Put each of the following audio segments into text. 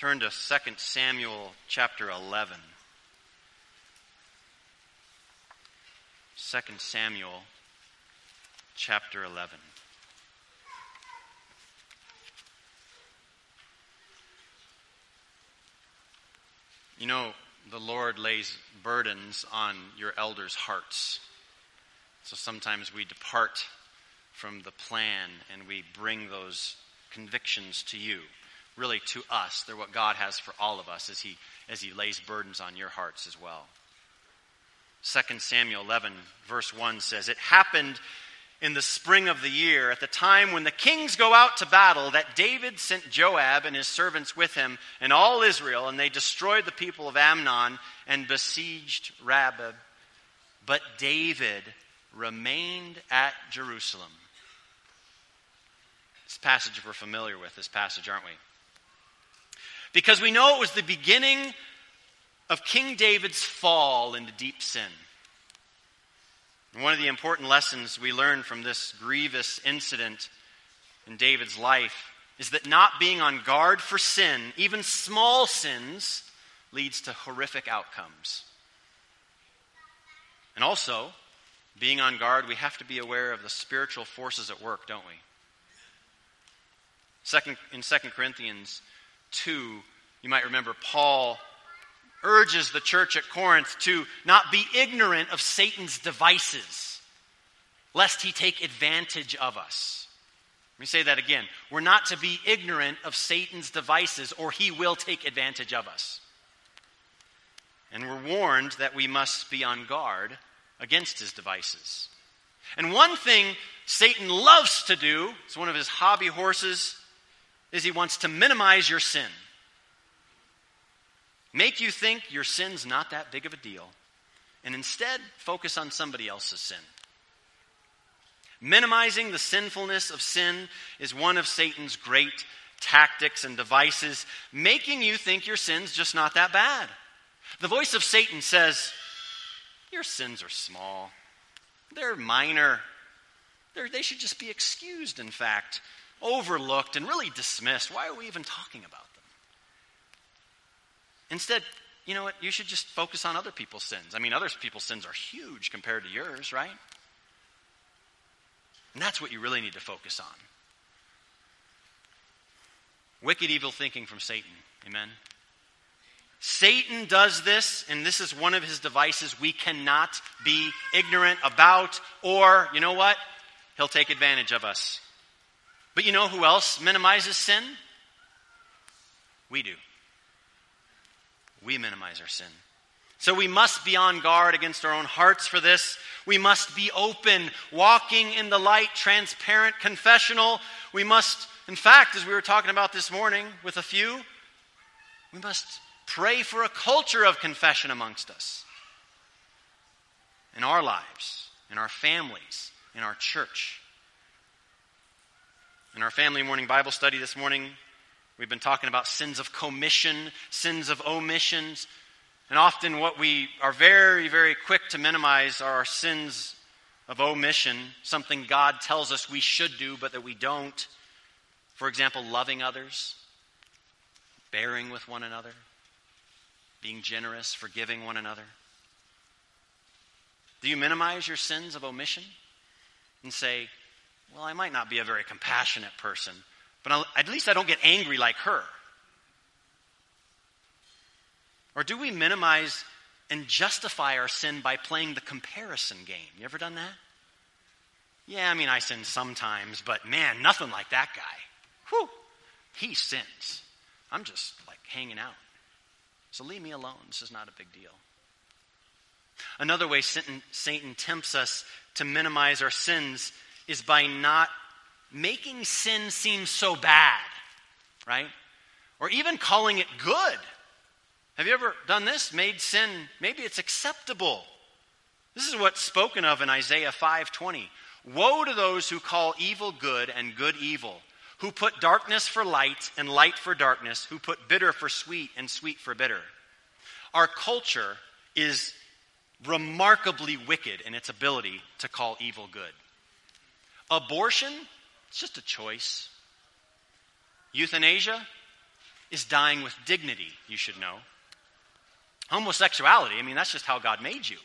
Turn to 2 Samuel chapter 11. 2 Samuel chapter 11. You know, the Lord lays burdens on your elders' hearts. So sometimes we depart from the plan and we bring those convictions to you, really to us. They're what God has for all of us as He, as he lays burdens on your hearts as well. 2 Samuel 11, verse 1 says, It happened in the spring of the year, at the time when the kings go out to battle, that David sent Joab and his servants with him and all Israel, and they destroyed the people of Ammon and besieged Rabbah. But David remained at Jerusalem. This passage we're familiar with, this passage, aren't we? Because we know it was the beginning of King David's fall into deep sin. And one of the important lessons we learn from this grievous incident in David's life is that not being on guard for sin, even small sins, leads to horrific outcomes. And also, being on guard, we have to be aware of the spiritual forces at work, don't we? Second, in 2 Corinthians 2, you might remember Paul urges the church at Corinth to not be ignorant of Satan's devices, lest he take advantage of us. Let me say that again. We're not to be ignorant of Satan's devices, or he will take advantage of us. And we're warned that we must be on guard against his devices. And one thing Satan loves to do, it's one of his hobby horses, is he wants to minimize your sin. Make you think your sin's not that big of a deal, and instead focus on somebody else's sin. Minimizing the sinfulness of sin is one of Satan's great tactics and devices, making you think your sin's just not that bad. The voice of Satan says, Your sins are small, they're minor, they're, they should just be excused, in fact, overlooked, and really dismissed. Why are we even talking about them? Instead, you know what? You should just focus on other people's sins. I mean, other people's sins are huge compared to yours, right? And that's what you really need to focus on. Wicked, evil thinking from Satan. Amen. Satan does this, and this is one of his devices we cannot be ignorant about, or, you know what? He'll take advantage of us. But you know who else minimizes sin? We do we minimize our sin. So we must be on guard against our own hearts for this. We must be open, walking in the light, transparent, confessional. We must, in fact, as we were talking about this morning with a few, we must pray for a culture of confession amongst us in our lives, in our families, in our church. In our family morning Bible study this morning, We've been talking about sins of commission, sins of omissions. And often, what we are very, very quick to minimize are our sins of omission, something God tells us we should do, but that we don't. For example, loving others, bearing with one another, being generous, forgiving one another. Do you minimize your sins of omission and say, well, I might not be a very compassionate person, but at least I don't get angry like her. Or do we minimize and justify our sin by playing the comparison game? You ever done that? Yeah, I mean, I sin sometimes, but man, nothing like that guy. Whew, he sins. I'm just like hanging out. So leave me alone. This is not a big deal. Another way Satan, Satan tempts us to minimize our sins is by not making sin seem so bad, right? Or even calling it good. Have you ever done this? Made sin, maybe it's acceptable. This is what's spoken of in Isaiah 5:20. Woe to those who call evil good and good evil, who put darkness for light and light for darkness, who put bitter for sweet and sweet for bitter. Our culture is remarkably wicked in its ability to call evil good. Abortion it's just a choice. Euthanasia? is dying with dignity, you should know. Homosexuality, I mean, that's just how God made you.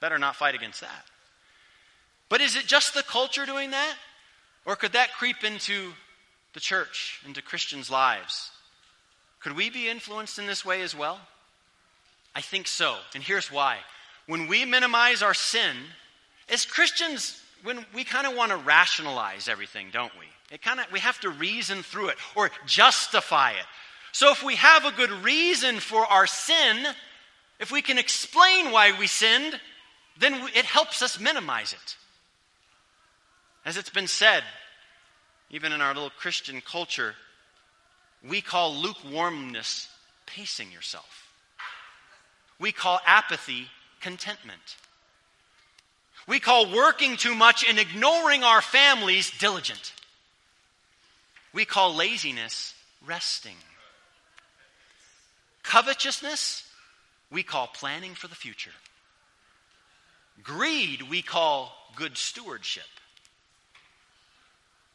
Better not fight against that. But is it just the culture doing that? Or could that creep into the church, into Christians' lives? Could we be influenced in this way as well? I think so. And here's why. When we minimize our sin, as Christians, when we kind of want to rationalize everything, don't we? It kind of we have to reason through it or justify it. So if we have a good reason for our sin, if we can explain why we sinned, then it helps us minimize it. As it's been said, even in our little Christian culture, we call lukewarmness pacing yourself. We call apathy contentment. We call working too much and ignoring our families diligent. We call laziness resting. Covetousness, we call planning for the future. Greed, we call good stewardship.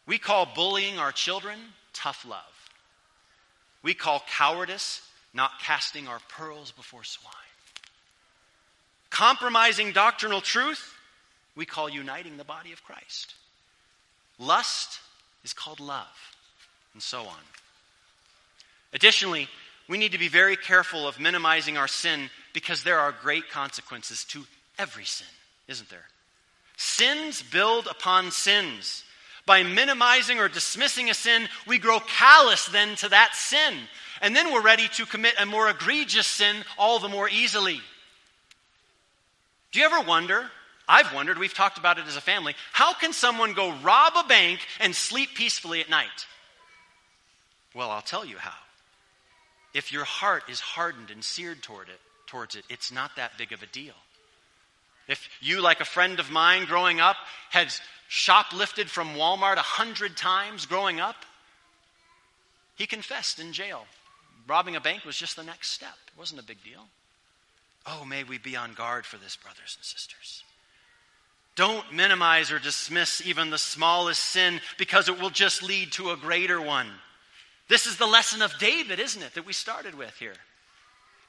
We call bullying our children tough love. We call cowardice not casting our pearls before swine. Compromising doctrinal truth, we call uniting the body of Christ. Lust is called love, and so on. Additionally, we need to be very careful of minimizing our sin because there are great consequences to every sin, isn't there? Sins build upon sins. By minimizing or dismissing a sin, we grow callous then to that sin. And then we're ready to commit a more egregious sin all the more easily. Do you ever wonder? I've wondered, we've talked about it as a family. How can someone go rob a bank and sleep peacefully at night? Well, I'll tell you how. If your heart is hardened and seared toward it, towards it, it's not that big of a deal. If you, like a friend of mine growing up, had shoplifted from Walmart a hundred times growing up, he confessed in jail. Robbing a bank was just the next step. It wasn't a big deal. Oh, may we be on guard for this, brothers and sisters. Don't minimize or dismiss even the smallest sin because it will just lead to a greater one. This is the lesson of David, isn't it, that we started with here?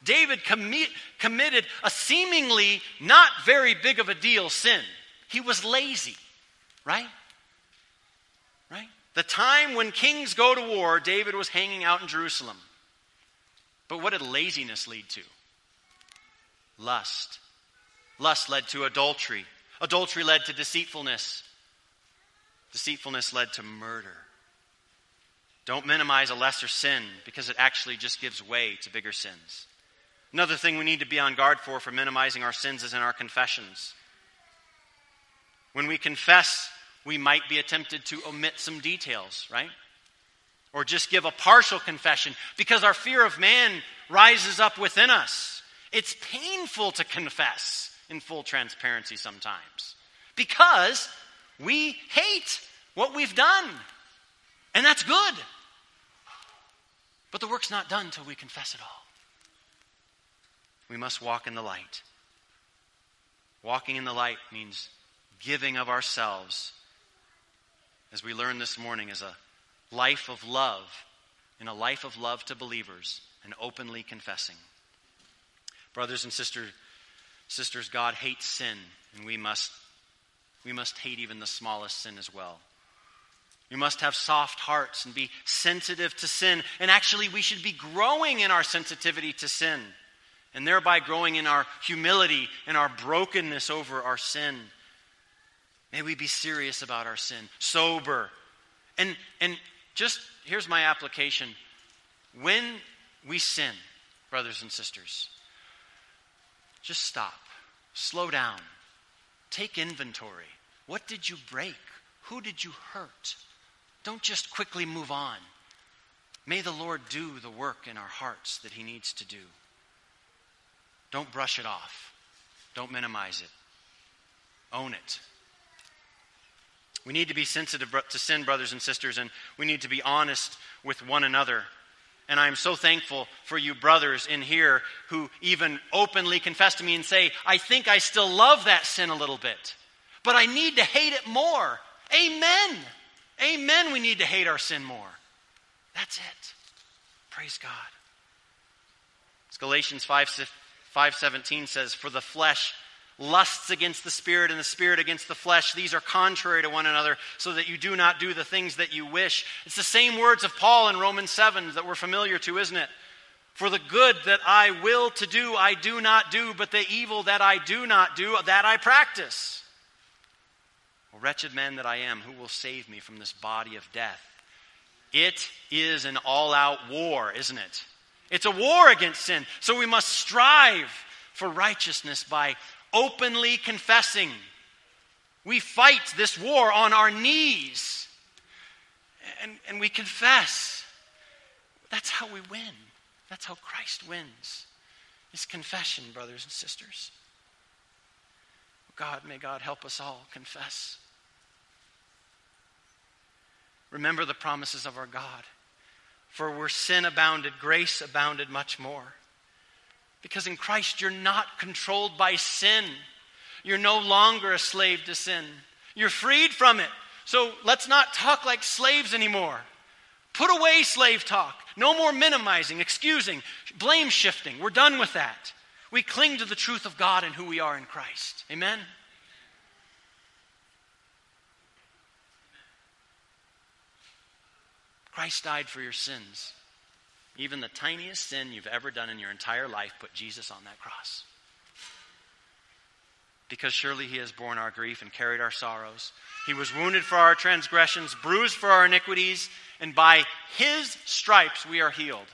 David commi- committed a seemingly not very big of a deal sin. He was lazy, right? Right? The time when kings go to war, David was hanging out in Jerusalem. But what did laziness lead to? Lust. Lust led to adultery. Adultery led to deceitfulness. Deceitfulness led to murder. Don't minimize a lesser sin because it actually just gives way to bigger sins. Another thing we need to be on guard for for minimizing our sins is in our confessions. When we confess, we might be tempted to omit some details, right? Or just give a partial confession because our fear of man rises up within us. It's painful to confess in full transparency sometimes because we hate what we've done. And that's good. But the work's not done until we confess it all. We must walk in the light. Walking in the light means giving of ourselves, as we learned this morning, as a life of love, in a life of love to believers, and openly confessing. Brothers and sisters, sisters, God hates sin, and we must, we must hate even the smallest sin as well. We must have soft hearts and be sensitive to sin. And actually, we should be growing in our sensitivity to sin and thereby growing in our humility and our brokenness over our sin. May we be serious about our sin, sober. And, and just here's my application when we sin, brothers and sisters, just stop, slow down, take inventory. What did you break? Who did you hurt? Don't just quickly move on. May the Lord do the work in our hearts that He needs to do. Don't brush it off, don't minimize it. Own it. We need to be sensitive to sin, brothers and sisters, and we need to be honest with one another. And I'm so thankful for you brothers in here who even openly confess to me and say, I think I still love that sin a little bit, but I need to hate it more. Amen. Amen. We need to hate our sin more. That's it. Praise God. Galatians 5, 5.17 says, For the flesh lusts against the spirit and the spirit against the flesh. These are contrary to one another, so that you do not do the things that you wish. It's the same words of Paul in Romans 7 that we're familiar to, isn't it? For the good that I will to do, I do not do, but the evil that I do not do, that I practice. O wretched man that I am, who will save me from this body of death? It is an all out war, isn't it? It's a war against sin. So we must strive for righteousness by openly confessing. We fight this war on our knees. And, and we confess. That's how we win. That's how Christ wins. Is confession, brothers and sisters. God, may God help us all confess. Remember the promises of our God. For where sin abounded, grace abounded much more. Because in Christ, you're not controlled by sin. You're no longer a slave to sin. You're freed from it. So let's not talk like slaves anymore. Put away slave talk. No more minimizing, excusing, blame shifting. We're done with that. We cling to the truth of God and who we are in Christ. Amen? Christ died for your sins. Even the tiniest sin you've ever done in your entire life, put Jesus on that cross. Because surely he has borne our grief and carried our sorrows. He was wounded for our transgressions, bruised for our iniquities, and by his stripes we are healed.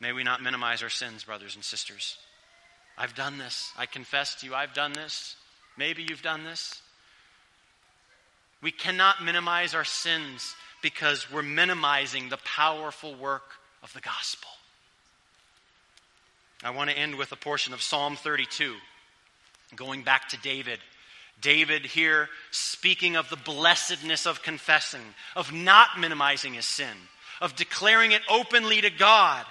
May we not minimize our sins, brothers and sisters. I've done this. I confess to you, I've done this. Maybe you've done this. We cannot minimize our sins because we're minimizing the powerful work of the gospel. I want to end with a portion of Psalm 32, going back to David. David here speaking of the blessedness of confessing, of not minimizing his sin, of declaring it openly to God.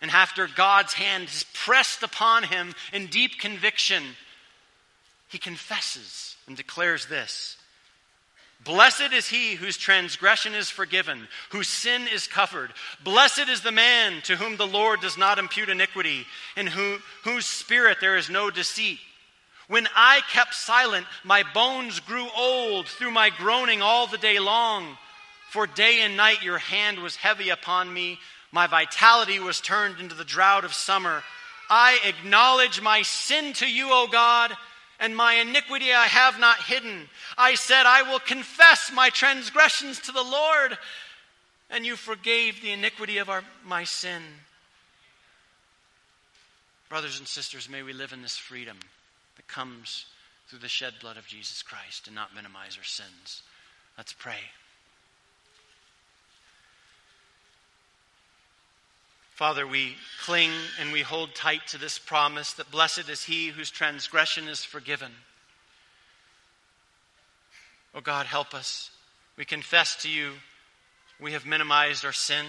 And after God's hand is pressed upon him in deep conviction, he confesses and declares this Blessed is he whose transgression is forgiven, whose sin is covered. Blessed is the man to whom the Lord does not impute iniquity, in who, whose spirit there is no deceit. When I kept silent, my bones grew old through my groaning all the day long. For day and night your hand was heavy upon me. My vitality was turned into the drought of summer. I acknowledge my sin to you, O God and my iniquity I have not hidden. I said, I will confess my transgressions to the Lord, and you forgave the iniquity of our, my sin. Brothers and sisters, may we live in this freedom that comes through the shed blood of Jesus Christ and not minimize our sins. Let's pray. Father, we cling and we hold tight to this promise that blessed is he whose transgression is forgiven. Oh God, help us. We confess to you we have minimized our sin,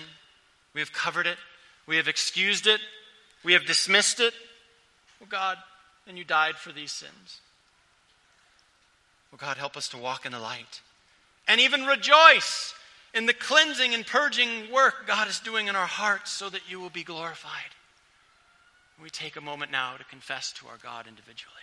we have covered it, we have excused it, we have dismissed it. Oh God, and you died for these sins. Oh God, help us to walk in the light and even rejoice in the cleansing and purging work God is doing in our hearts so that you will be glorified. We take a moment now to confess to our God individually.